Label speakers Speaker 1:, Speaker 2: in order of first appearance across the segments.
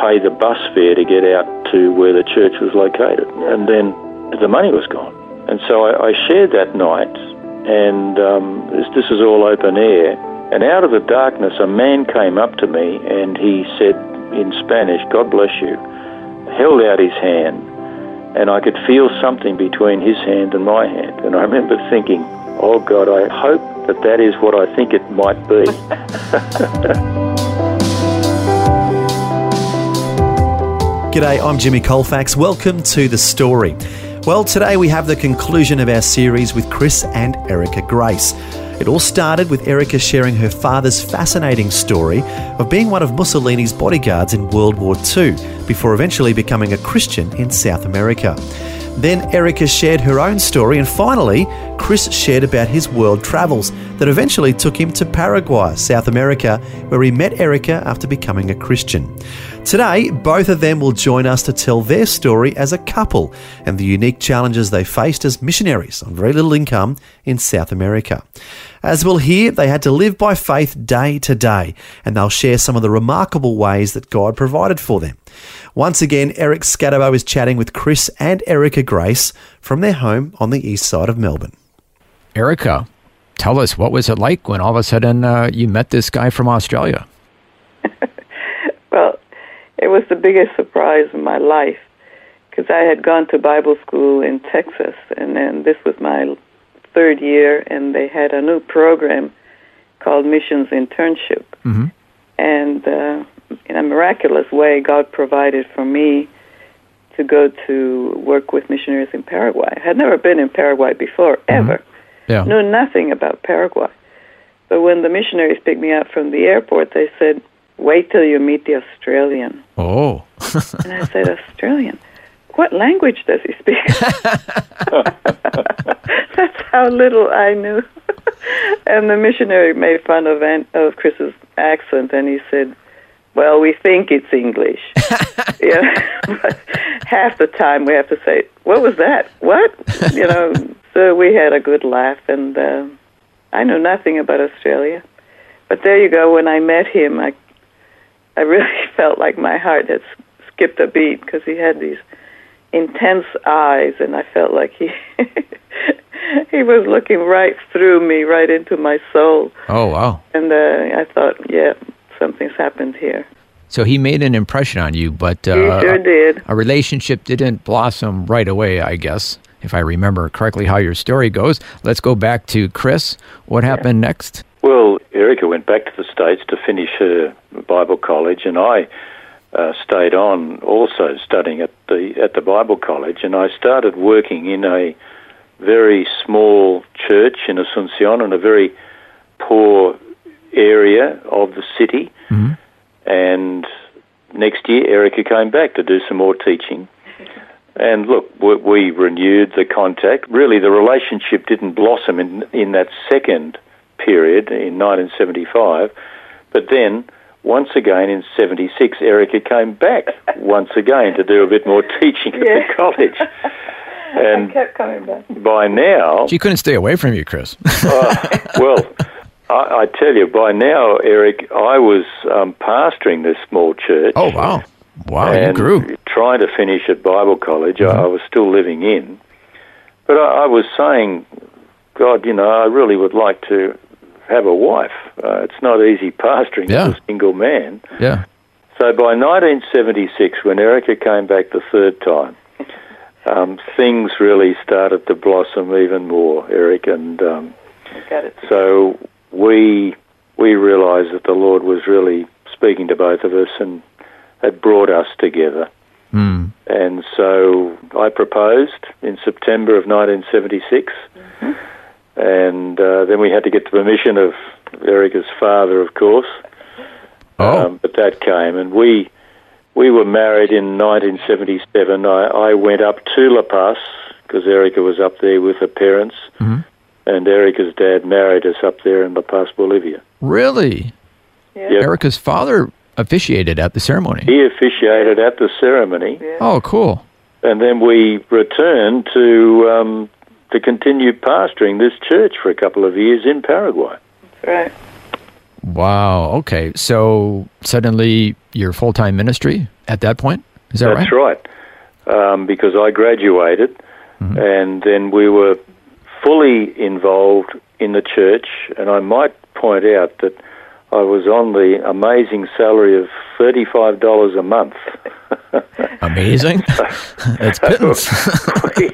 Speaker 1: pay the bus fare to get out to where the church was located, and then the money was gone. And so I, I shared that night, and um, this, this is all open air. And out of the darkness, a man came up to me and he said in Spanish, God bless you, held out his hand, and I could feel something between his hand and my hand. And I remember thinking, oh God, I hope that that is what I think it might be.
Speaker 2: G'day, I'm Jimmy Colfax. Welcome to The Story. Well, today we have the conclusion of our series with Chris and Erica Grace. It all started with Erica sharing her father's fascinating story of being one of Mussolini's bodyguards in World War II before eventually becoming a Christian in South America. Then Erica shared her own story, and finally, Chris shared about his world travels that eventually took him to Paraguay, South America, where he met Erica after becoming a Christian. Today, both of them will join us to tell their story as a couple and the unique challenges they faced as missionaries on very little income in South America. As we'll hear, they had to live by faith day to day, and they'll share some of the remarkable ways that God provided for them. Once again, Eric Skattebo is chatting with Chris and Erica Grace from their home on the east side of Melbourne.
Speaker 3: Erica, tell us what was it like when all of a sudden uh, you met this guy from Australia?
Speaker 4: It was the biggest surprise in my life because I had gone to Bible school in Texas, and then this was my third year, and they had a new program called Missions Internship.
Speaker 3: Mm-hmm.
Speaker 4: And uh, in a miraculous way, God provided for me to go to work with missionaries in Paraguay. I had never been in Paraguay before,
Speaker 3: Mm-hmm.
Speaker 4: ever.
Speaker 3: Yeah.
Speaker 4: Knew nothing about Paraguay. But when the missionaries picked me up from the airport, they said, "Wait till you meet the Australian."
Speaker 3: Oh.
Speaker 4: And I said, "Australian? What language does he speak?" That's how little I knew. and the missionary made fun of of Chris's accent, and he said, "Well, we think it's English." yeah, but half the time we have to say, "What was that? What?" You know. So we had a good laugh, and uh, I know nothing about Australia. But there you go. When I met him, I I really felt like my heart had skipped a beat because he had these intense eyes, and I felt like he he was looking right through me, right into my soul.
Speaker 3: Oh, wow.
Speaker 4: And uh, I thought, yeah, something's happened here.
Speaker 3: So he made an impression on you, but
Speaker 4: He
Speaker 3: uh,
Speaker 4: sure did.
Speaker 3: a relationship didn't blossom right away, I guess, if I remember correctly how your story goes. Let's go back to Chris. What happened next?
Speaker 1: Well, Erica went back to the States to finish her Bible college, and I uh, stayed on also studying at the at the Bible college, and I started working in a very small church in Asuncion in a very poor area of the city.
Speaker 3: Mhm.
Speaker 1: And next year, Erica came back to do some more teaching. And look, we, we renewed the contact. Really, the relationship didn't blossom in in that second period in 1975, but then once again in 76, Erica came back once again to do a bit more teaching at the college. And
Speaker 4: I kept coming back.
Speaker 1: by now,
Speaker 3: She couldn't stay away from you, Chris.
Speaker 1: uh, well, I, I tell you, by now, Eric, I was um, pastoring this small church.
Speaker 3: oh, wow. Wow, you
Speaker 1: and
Speaker 3: grew.
Speaker 1: trying to finish at Bible college. I, I was still living in, but I, I was saying, God, you know, I really would like to have a wife. Uh, it's not easy pastoring
Speaker 3: Yeah.
Speaker 1: as a single man.
Speaker 3: Yeah.
Speaker 1: So by 1976, when Erica came back the third time, um, things really started to blossom even more, Eric, and um,
Speaker 4: Got it.
Speaker 1: so we we realised that the Lord was really speaking to both of us and had brought us together.
Speaker 3: Mm.
Speaker 1: And so I proposed in September of 1976, and uh, then we had to get the permission of Erica's father, of course.
Speaker 3: Oh.
Speaker 1: Um, but that came, and we we were married in 1977. I, I went up to La Paz because Erica was up there with her parents,
Speaker 3: Mhm.
Speaker 1: and Erica's dad married us up there in La Paz, Bolivia.
Speaker 3: Really?
Speaker 4: Yeah.
Speaker 1: Yep.
Speaker 3: Erica's father officiated at the ceremony.
Speaker 1: He officiated at the ceremony,
Speaker 4: Yeah.
Speaker 3: Oh, cool.
Speaker 1: and then we returned to um, to continue pastoring this church for a couple of years in Paraguay.
Speaker 4: Right.
Speaker 3: Wow. Okay. So suddenly you're full time ministry at that point? Is that
Speaker 1: That's
Speaker 3: right?
Speaker 1: right. Um, because I graduated, and then we were fully involved in the church. And I might point out that I was on the amazing salary of thirty-five dollars a month.
Speaker 3: Amazing. That's pittance.
Speaker 1: we,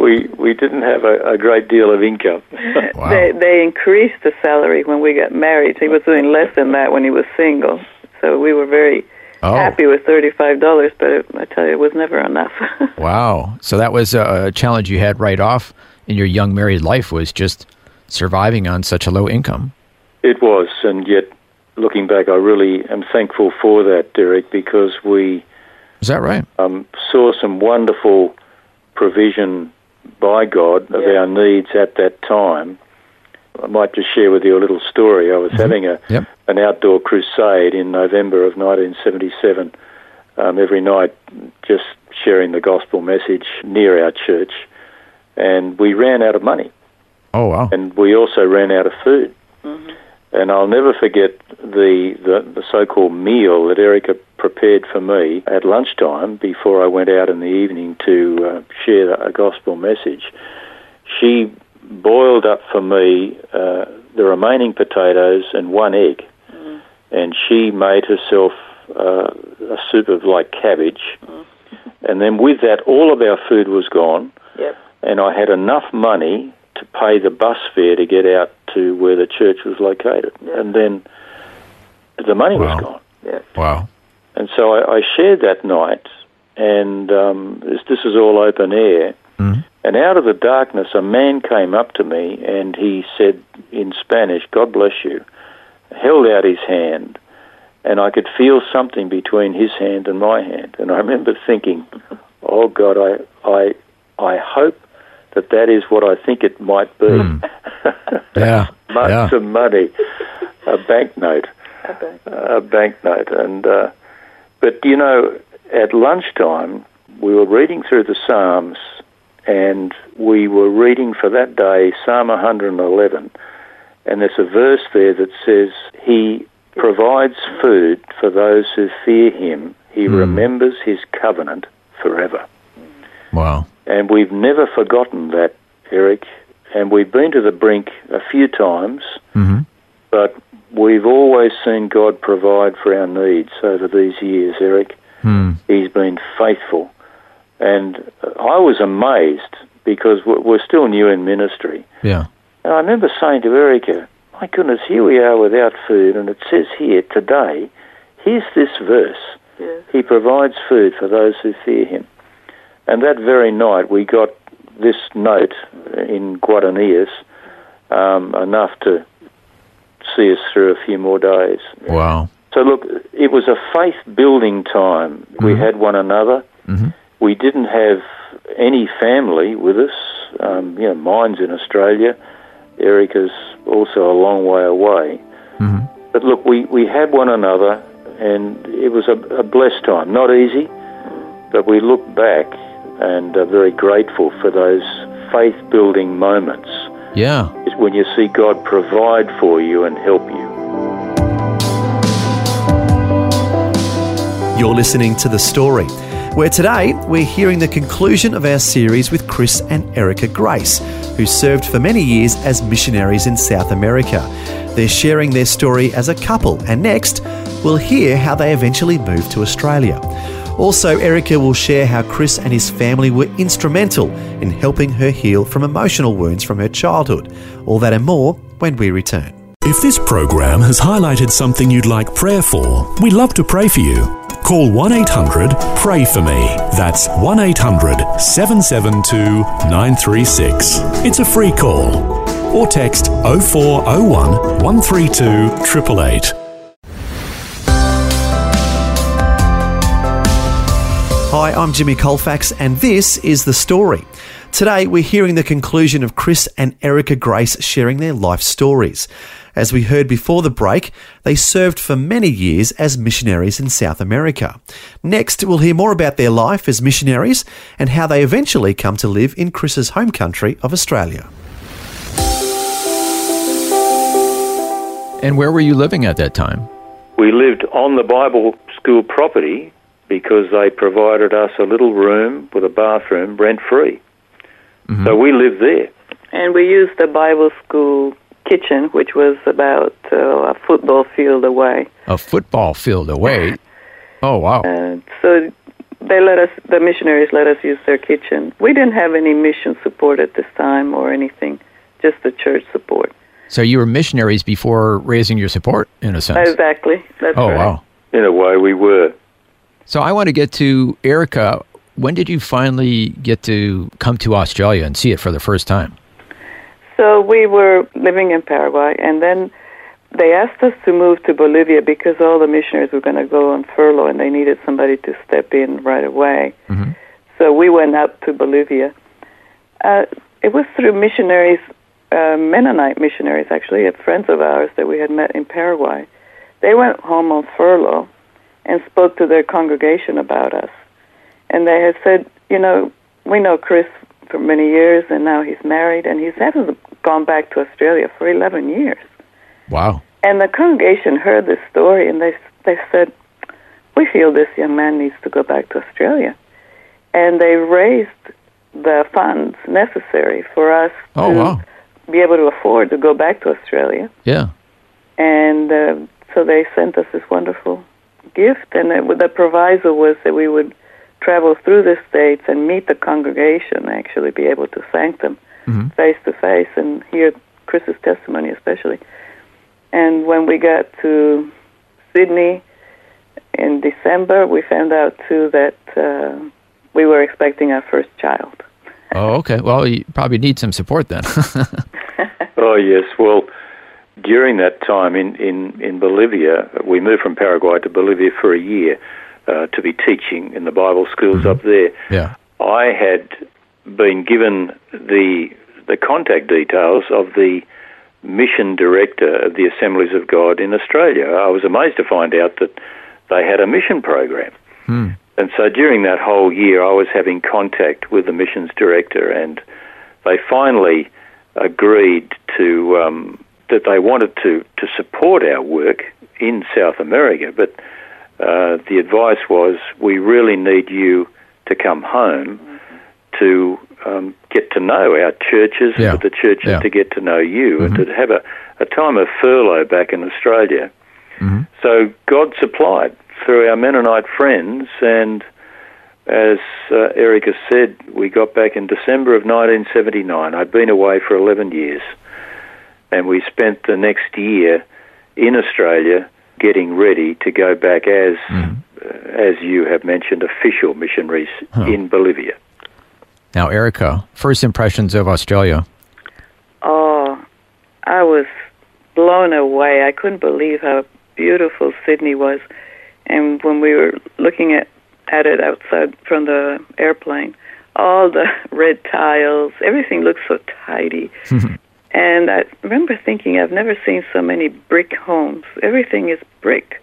Speaker 1: we we didn't have a, a great deal of income.
Speaker 3: wow.
Speaker 4: They they increased the salary when we got married. He was doing less than that when he was single. So we were very
Speaker 3: Oh,
Speaker 4: happy with thirty-five dollars, but it, I tell you, it was never enough.
Speaker 3: wow. So that was a a challenge you had right off in your young married life was just surviving on such a low income.
Speaker 1: It was, and yet looking back, I really am thankful for that, Derek, because we
Speaker 3: Is that right?
Speaker 1: um, saw some wonderful provision by God of
Speaker 4: Yeah.
Speaker 1: our needs at that time. I might just share with you a little story. I was having a
Speaker 3: Yep.
Speaker 1: an outdoor crusade in November of 1977. Um, every night, just sharing the gospel message near our church, and we ran out of money,
Speaker 3: Oh, wow.
Speaker 1: and we also ran out of food. And I'll never forget the, the, the so-called meal that Erica prepared for me at lunchtime before I went out in the evening to uh, share a gospel message. She boiled up for me uh, the remaining potatoes and one egg, and she made herself uh, a soup of like cabbage. And then with that, all of our food was gone,
Speaker 4: yep.
Speaker 1: and I had enough money to pay the bus fare to get out to where the church was located. And then the money
Speaker 3: Wow.
Speaker 1: was gone.
Speaker 3: Wow.
Speaker 1: And so I, I shared that night, and um, this, this is all open air.
Speaker 3: Mhm.
Speaker 1: And out of the darkness, a man came up to me and he said in Spanish, God bless you, held out his hand, and I could feel something between his hand and my hand. And I remember thinking, oh God, I, I, I hope that that is what I think it might be.
Speaker 3: Mm. Yeah.
Speaker 1: Much
Speaker 3: Yeah.
Speaker 1: of money, a banknote
Speaker 4: Okay.
Speaker 1: a banknote. And uh, but you know, at lunchtime we were reading through the Psalms, and we were reading for that day Psalm 111, and there's a verse there that says, "He provides food for those who fear Him. He
Speaker 3: Hmm.
Speaker 1: remembers His covenant forever."
Speaker 3: Wow.
Speaker 1: And we've never forgotten that, Eric. And we've been to the brink a few times
Speaker 3: hmm
Speaker 1: but we've always seen God provide for our needs over these years, Eric.
Speaker 3: Hmm.
Speaker 1: He's been faithful. And I was amazed because we're we're still new in ministry.
Speaker 3: Yeah.
Speaker 1: And I remember saying to Erica, my goodness, here we are without food, and it says here today, here's this verse.
Speaker 4: Yes.
Speaker 1: He provides food for those who fear him. And that very night, we got this note in Guaranias, um, enough to see us through a few more days.
Speaker 3: Wow.
Speaker 1: So, look, it was a faith building time. We had one another.
Speaker 3: Mhm.
Speaker 1: We didn't have any family with us. Um, you know, mine's in Australia. Erica's also a long way away.
Speaker 3: Mhm.
Speaker 1: But look, we, we had one another, and it was a, a blessed time. Not easy, but we look back and are very grateful for those faith building moments.
Speaker 3: Yeah.
Speaker 1: It's when you see God provide for you and help you.
Speaker 2: You're listening to The Story, where today we're hearing the conclusion of our series with Chris and Erica Grace, who served for many years as missionaries in South America. They're sharing their story as a couple, and next we'll hear how they eventually moved to Australia. Also, Erica will share how Chris and his family were instrumental in helping her heal from emotional wounds from her childhood. All that and more when we return.
Speaker 5: If this program has highlighted something you'd like prayer for, we'd love to pray for you. Call 1 800 Pray For Me. That's 1 800 772 936. It's a free call. Or text 0401 132 888.
Speaker 2: Hi, I'm Jimmy Colfax, and this is The Story. Today, we're hearing the conclusion of Chris and Erica Grace sharing their life stories. As we heard before the break, they served for many years as missionaries in South America. Next, we'll hear more about their life as missionaries and how they eventually come to live in Chris's home country of Australia.
Speaker 3: And where were you living at that time?
Speaker 1: We lived on the Bible school property because they provided us a little room with a bathroom rent free. So we lived there.
Speaker 4: And we used the Bible school kitchen, which was about uh, a football field away.
Speaker 3: A football field away. Oh, wow.
Speaker 4: Uh, so they let us, the missionaries let us use their kitchen. We didn't have any mission support at this time or anything, just the church support.
Speaker 3: So you were missionaries before raising your support, in a sense.
Speaker 4: Exactly. That's
Speaker 3: Oh,
Speaker 4: right.
Speaker 3: wow.
Speaker 1: In a way, we were.
Speaker 3: So I want to get to Erica. When did you finally get to come to Australia and see it for the first time?
Speaker 4: So we were living in Paraguay, and then they asked us to move to Bolivia because all the missionaries were going to go on furlough, and they needed somebody to step in right away.
Speaker 3: Mhm.
Speaker 4: So we went up to Bolivia. Uh, it was through missionaries, uh, Mennonite missionaries, actually, friends of ours that we had met in Paraguay. They went home on furlough and spoke to their congregation about us. And they had said, you know, we know Chris for many years, and now he's married, and he hasn't gone back to Australia for 11 years.
Speaker 3: Wow.
Speaker 4: And the congregation heard this story, and they they said, "We feel this young man needs to go back to Australia," and they raised the funds necessary for us
Speaker 3: Oh,
Speaker 4: to
Speaker 3: wow.
Speaker 4: be able to afford to go back to Australia.
Speaker 3: Yeah.
Speaker 4: And uh, so they sent us this wonderful gift, and it, the proviso was that we would travel through the states and meet the congregation, actually be able to thank them face to face and hear Chris's testimony, especially. And when we got to Sydney in December, we found out too that uh, we were expecting our first child.
Speaker 3: Oh, okay. Well, you probably need some support then.
Speaker 1: Oh, yes. Well, during that time in, in, in Bolivia, we moved from Paraguay to Bolivia for a year uh, to be teaching in the Bible schools up there.
Speaker 3: yeah.
Speaker 1: I had been given the the contact details of the mission director of the Assemblies of God in Australia. I was amazed to find out that they had a mission program.
Speaker 3: Hmm.
Speaker 1: And so during that whole year, I was having contact with the missions director, and they finally agreed to um, that they wanted to to support our work in South America, but uh, the advice was we really need you to come home to um, get to know our churches
Speaker 3: Yeah.
Speaker 1: and for the churches
Speaker 3: Yeah.
Speaker 1: to get to know you and to have a, a time of furlough back in Australia.
Speaker 3: Mhm.
Speaker 1: So God supplied through our Mennonite friends, and as uh, Erica said, we got back in December of 1979. I'd been away for 11 years, and we spent the next year in Australia getting ready to go back as, uh, as you have mentioned, official missionaries in Bolivia.
Speaker 3: Now, Erica, first impressions of Australia.
Speaker 4: Oh, I was blown away. I couldn't believe how beautiful Sydney was. And when we were looking at, at it outside from the airplane, all the red tiles, everything looked so tidy. and I remember thinking, I've never seen so many brick homes. Everything is brick.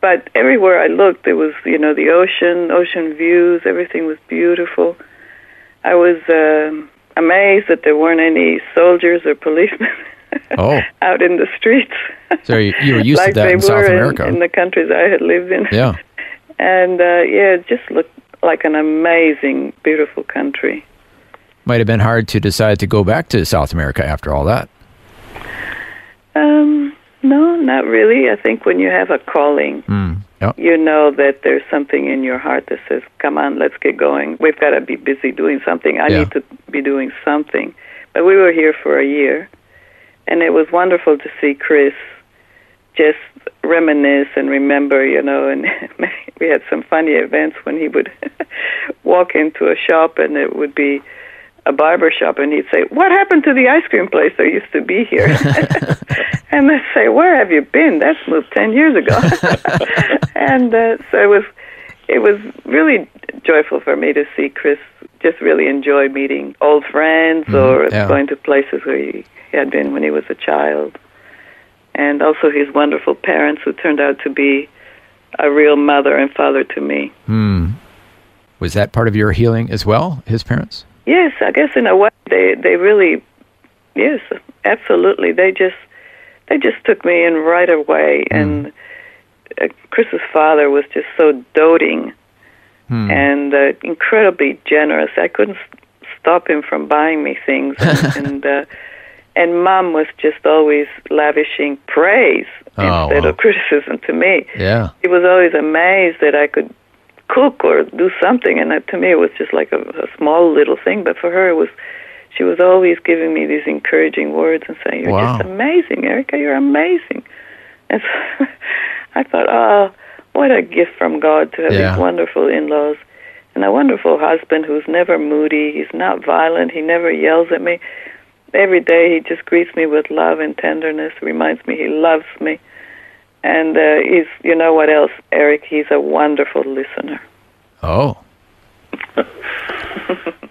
Speaker 4: But everywhere I looked, there was, you know, the ocean, ocean views, everything was beautiful. I was um amazed that there weren't any soldiers or policemen
Speaker 3: Oh.
Speaker 4: out in the streets.
Speaker 3: So you, you were used
Speaker 4: like
Speaker 3: to that in South America.
Speaker 4: in, in the countries I had lived in.
Speaker 3: yeah.
Speaker 4: And uh, yeah, it just looked like an amazing, beautiful country.
Speaker 3: Might have been hard to decide to go back to South America after all that.
Speaker 4: Um, no, not really. I think when you have a calling,
Speaker 3: Hmm. Yeah.
Speaker 4: you know that there's something in your heart that says, "Come on, let's get going. We've got to be busy doing something. I
Speaker 3: Yeah.
Speaker 4: need to be doing something." But we were here for a year, and it was wonderful to see Chris just reminisce and remember, you know. And we had some funny events when he would walk into a shop, and it would be a barber shop, and he'd say, "What happened to the ice cream place that used to be here?" and they'd say, "Where have you been? That's moved ten years ago." and uh, so it was it was really joyful for me to see Chris just really enjoy meeting old friends or
Speaker 3: yeah.
Speaker 4: going to places where he had been when he was a child. And also his wonderful parents who turned out to be a real mother and father to me.
Speaker 3: Hmm. Was that part of your healing as well, his parents?
Speaker 4: Yes, I guess in a way they they really yes, absolutely. They just they just took me in right away and uh, Chris's father was just so doting
Speaker 3: Hmm.
Speaker 4: and uh, incredibly generous. I couldn't s- stop him from buying me things and and, uh, and mom was just always lavishing praise
Speaker 3: Oh,
Speaker 4: instead
Speaker 3: wow.
Speaker 4: of criticism to me.
Speaker 3: Yeah.
Speaker 4: He was always amazed that I could cook or do something, and that to me it was just like a, a small little thing. But for her, it was she was always giving me these encouraging words and saying, "You're
Speaker 3: Wow.
Speaker 4: just amazing, Erica. You're amazing." And so I thought, "Oh, what a gift from God to have
Speaker 3: Yeah.
Speaker 4: these wonderful in-laws." And a wonderful husband who's never moody, he's not violent, he never yells at me. Every day he just greets me with love and tenderness, reminds me he loves me. And uh, he's, you know what else, Eric? He's a wonderful listener.
Speaker 3: Oh.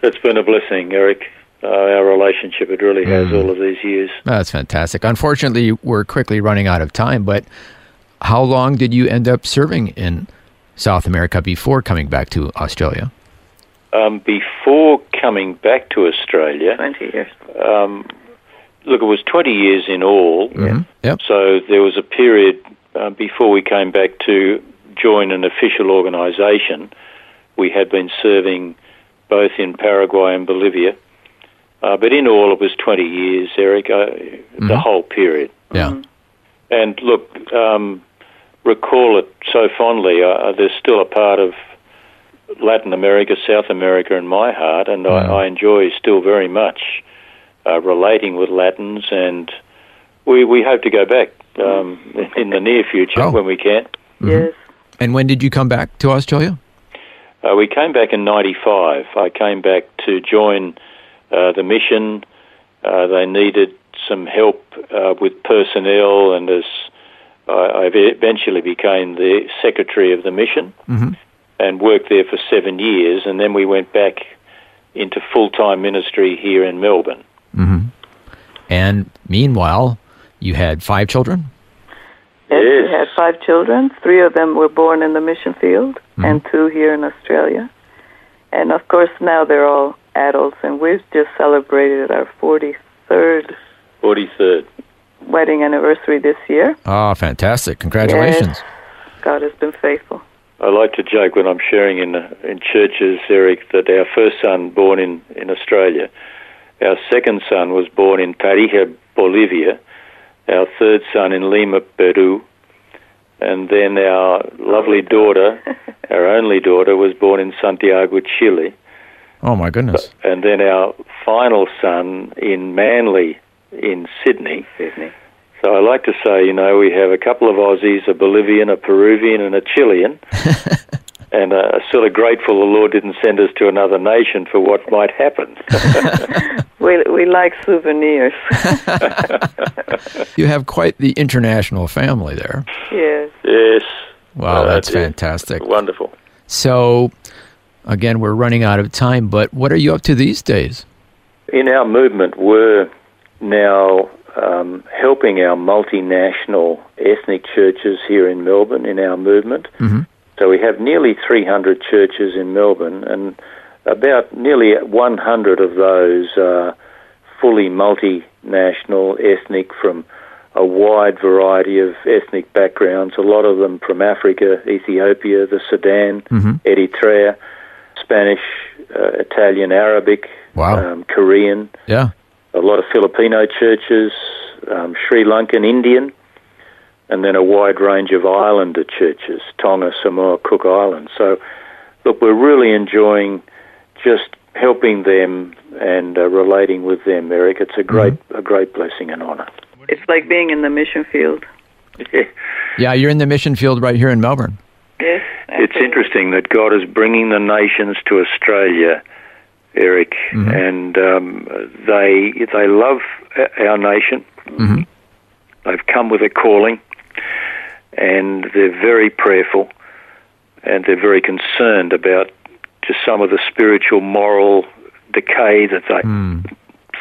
Speaker 1: It's been a blessing, Eric. Uh, our relationship, it really has all of these years.
Speaker 3: That's fantastic. Unfortunately, we're quickly running out of time, but how long did you end up serving in South America before coming back to Australia?
Speaker 1: Um, before coming back to Australia,
Speaker 4: 20 years.
Speaker 1: um, look, it was 20 years in all.
Speaker 3: Mhm. Yep.
Speaker 1: So there was a period uh, before we came back to join an official organisation. We had been serving both in Paraguay and Bolivia. Uh, but in all, it was 20 years, Eric, uh, the whole period.
Speaker 3: Yeah.
Speaker 1: And look, um, recall it so fondly. Uh, there's still a part of Latin America, South America in my heart, and
Speaker 3: Mm.
Speaker 1: I, I enjoy still very much uh, relating with Latins, and we, we hope to go back um, in the near future
Speaker 3: Oh.
Speaker 1: when we can.
Speaker 4: Yes.
Speaker 3: And when did you come back to Australia?
Speaker 1: Uh, we came back in '95. I came back to join uh, the mission. Uh, they needed some help uh, with personnel, and as I, I eventually became the secretary of the mission
Speaker 3: Mhm.
Speaker 1: and worked there for seven years, and then we went back into full-time ministry here in Melbourne.
Speaker 3: hmm And meanwhile, you had five children?
Speaker 4: Yes,
Speaker 1: Yes.
Speaker 4: we had five children. Three of them were born in the mission field, mm-hmm. and two here in Australia. And of course, now they're all adults, and we've just celebrated our 43rd
Speaker 1: 43rd.
Speaker 4: wedding anniversary this year.
Speaker 3: Oh, fantastic. Congratulations.
Speaker 4: Yes. God has been faithful.
Speaker 1: I like to joke when I'm sharing in in churches, Eric, that our first son born in, in Australia, our second son was born in Tarija, Bolivia, our third son in Lima, Peru, and then our lovely daughter, our only daughter, was born in Santiago, Chile,
Speaker 3: Oh, my goodness.
Speaker 1: and then our final son in Manly, in Sydney.
Speaker 4: Sydney.
Speaker 1: So I like to say, you know, we have a couple of Aussies, a Bolivian, a Peruvian, and a Chilean. and uh, sort of grateful the Lord didn't send us to another nation for what might happen.
Speaker 4: We, we like souvenirs.
Speaker 3: You have quite the international family there.
Speaker 4: yes.
Speaker 1: yes.
Speaker 3: Wow,
Speaker 1: Uh,
Speaker 3: that's
Speaker 1: it-
Speaker 3: fantastic.
Speaker 1: Wonderful.
Speaker 3: So, again, we're running out of time, but what are you up to these days?
Speaker 1: In our movement, we're now um, helping our multinational ethnic churches here in Melbourne in our movement.
Speaker 3: Mhm.
Speaker 1: So we have nearly 300 churches in Melbourne, and about nearly 100 of those are fully multinational, ethnic, from a wide variety of ethnic backgrounds, a lot of them from Africa, Ethiopia, the Sudan,
Speaker 3: Mhm.
Speaker 1: Eritrea, Spanish, uh, Italian, Arabic,
Speaker 3: Wow.
Speaker 1: um, Korean,
Speaker 3: Yeah.
Speaker 1: a lot of Filipino churches, um, Sri Lankan, Indian, and then a wide range of islander churches, Tonga, Samoa, Cook Islands. So, look, we're really enjoying just helping them and uh, relating with them, Eric. It's a great, a great blessing and honour.
Speaker 4: It's like being in the mission field.
Speaker 3: Yeah, you're in the mission field right here in Melbourne.
Speaker 4: Yes.
Speaker 1: It's interesting that God is bringing the nations to Australia, Eric, and um, they they love our nation.
Speaker 3: Mhm.
Speaker 1: They've come with a calling, and they're very prayerful. and they're very concerned about just some of the spiritual, moral decay that they
Speaker 3: Hmm.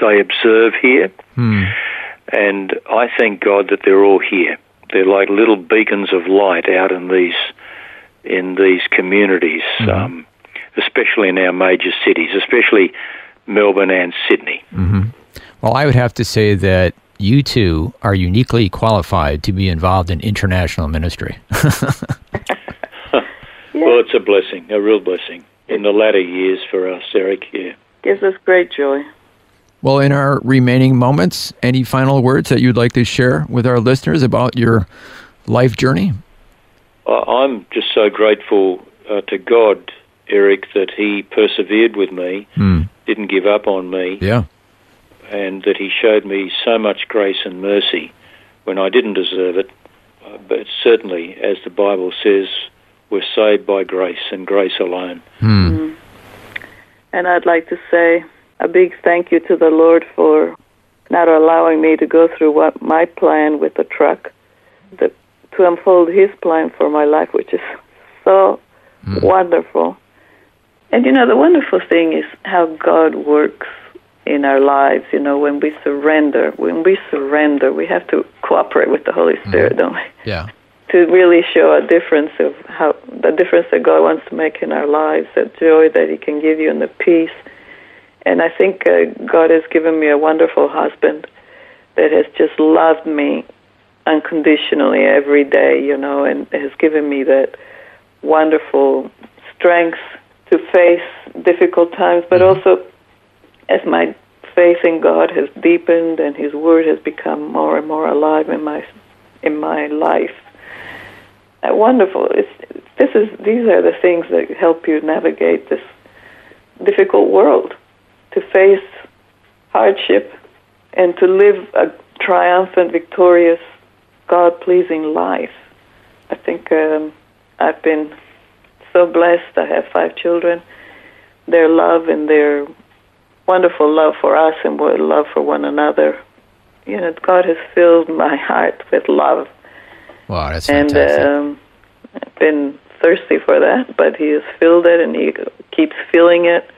Speaker 1: they observe here.
Speaker 3: Hmm.
Speaker 1: And I thank God that they're all here. They're like little beacons of light out in these in these communities, um, especially in our major cities, especially Melbourne and Sydney.
Speaker 3: Well, I would have to say that you two are uniquely qualified to be involved in international ministry.
Speaker 1: Well, it's a blessing, a real blessing in the latter years for us, Eric. Yeah.
Speaker 4: Gives us great joy.
Speaker 3: well, in our remaining moments, any final words that you'd like to share with our listeners about your life journey?
Speaker 1: I- I'm just so grateful uh, to God, Eric, that He persevered with me,
Speaker 3: Hmm.
Speaker 1: didn't give up on me,
Speaker 3: Yeah.
Speaker 1: And that He showed me so much grace and mercy when I didn't deserve it. Uh, but certainly, as the Bible says, we're saved by grace and grace alone.
Speaker 3: Hmm.
Speaker 4: And I'd like to say a big thank you to the Lord for not allowing me to go through what my plan with the truck, the, to unfold His plan for my life, which is so wonderful. And you know, the wonderful thing is how God works in our lives. You know, when we surrender, when we surrender, we have to cooperate with the Holy Spirit, don't we?
Speaker 3: Yeah.
Speaker 4: to really show a difference of how the difference that God wants to make in our lives, that joy that He can give you, and the peace. And I think uh, God has given me a wonderful husband that has just loved me unconditionally every day, you know, and has given me that wonderful strength to face difficult times, but also as my faith in God has deepened and His Word has become more and more alive in my in my life uh, wonderful. It's, this is these are the things that help you navigate this difficult world, to face hardship, and to live a triumphant, victorious, God-pleasing life. I think um, I've been so blessed. I have five children. Their love and their wonderful love for us and love for one another. You know, God has filled my heart with love
Speaker 3: Wow, that's
Speaker 4: and
Speaker 3: fantastic.
Speaker 4: um, I've been thirsty for that, but he has filled it and he keeps filling it.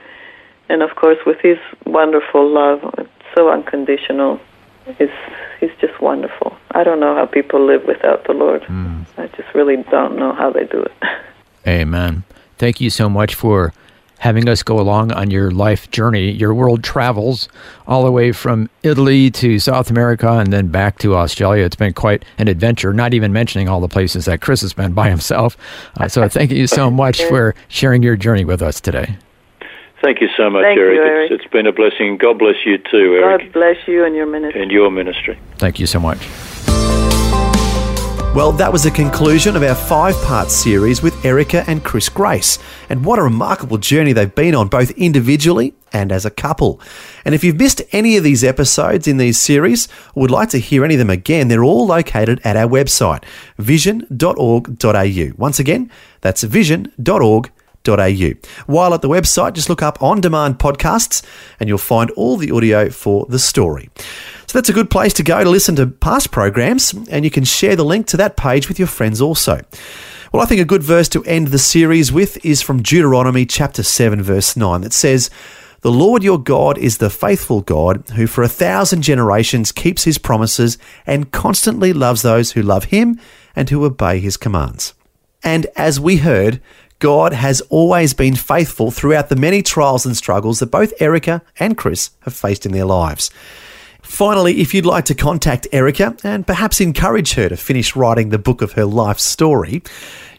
Speaker 4: And of course, with his wonderful love, it's so unconditional. It's he's just wonderful. I don't know how people live without the Lord.
Speaker 3: Hmm.
Speaker 4: I just really don't know how they do it.
Speaker 3: Amen. Thank you so much for having us go along on your life journey, your world travels, all the way from Italy to South America and then back to Australia. It's been quite an adventure, not even mentioning all the places that Chris has been by himself. Uh, so thank you so much for sharing your journey with us today.
Speaker 1: Thank you so much,
Speaker 4: Thank you,
Speaker 1: Eric.
Speaker 4: Eric.
Speaker 1: It's, it's been a blessing. God bless you too, Eric,
Speaker 4: God bless you and your ministry.
Speaker 1: and your ministry.
Speaker 3: Thank you so much.
Speaker 2: Well, that was the conclusion of our five part series with Erica and Chris Grace. And what a remarkable journey they've been on, both individually and as a couple. And if you've missed any of these episodes in these series or would like to hear any of them again, they're all located at our website, vision.org.au. Once again, that's vision.org.au. While at the website, just look up on demand podcasts and you'll find all the audio for the story. So that's a good place to go to listen to past programs, and you can share the link to that page with your friends also. Well, I think a good verse to end the series with is from Deuteronomy chapter 7, verse 9, that says, The Lord your God is the faithful God who for a thousand generations keeps his promises and constantly loves those who love him and who obey his commands. And as we heard, God has always been faithful throughout the many trials and struggles that both Erica and Chris have faced in their lives. Finally, if you'd like to contact Erica and perhaps encourage her to finish writing the book of her life story,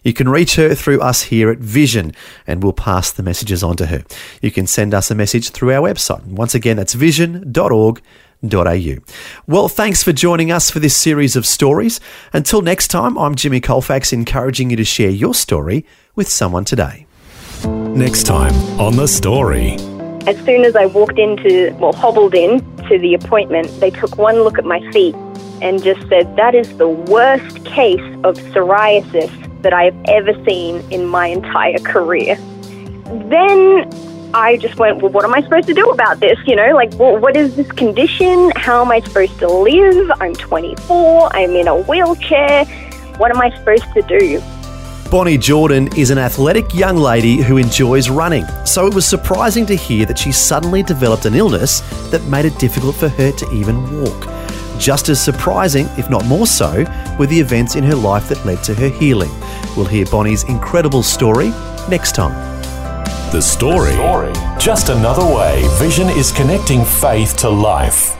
Speaker 2: you can reach her through us here at Vision and we'll pass the messages on to her. You can send us a message through our website. Once again, that's vision.org.au. Well, thanks for joining us for this series of stories. Until next time, I'm Jimmy Colfax encouraging you to share your story with someone today.
Speaker 5: Next time on The Story.
Speaker 6: As soon as I walked into, well, hobbled in to the appointment, they took one look at my feet and just said, That is the worst case of psoriasis that I have ever seen in my entire career. Then I just went, Well, what am I supposed to do about this? You know, like, well, what is this condition? How am I supposed to live? I'm 24, I'm in a wheelchair. What am I supposed to do?
Speaker 2: Bonnie Jordan is an athletic young lady who enjoys running, so it was surprising to hear that she suddenly developed an illness that made it difficult for her to even walk. Just as surprising, if not more so, were the events in her life that led to her healing. We'll hear Bonnie's incredible story next time.
Speaker 5: The story. Story. Just another way Vision is connecting faith to life.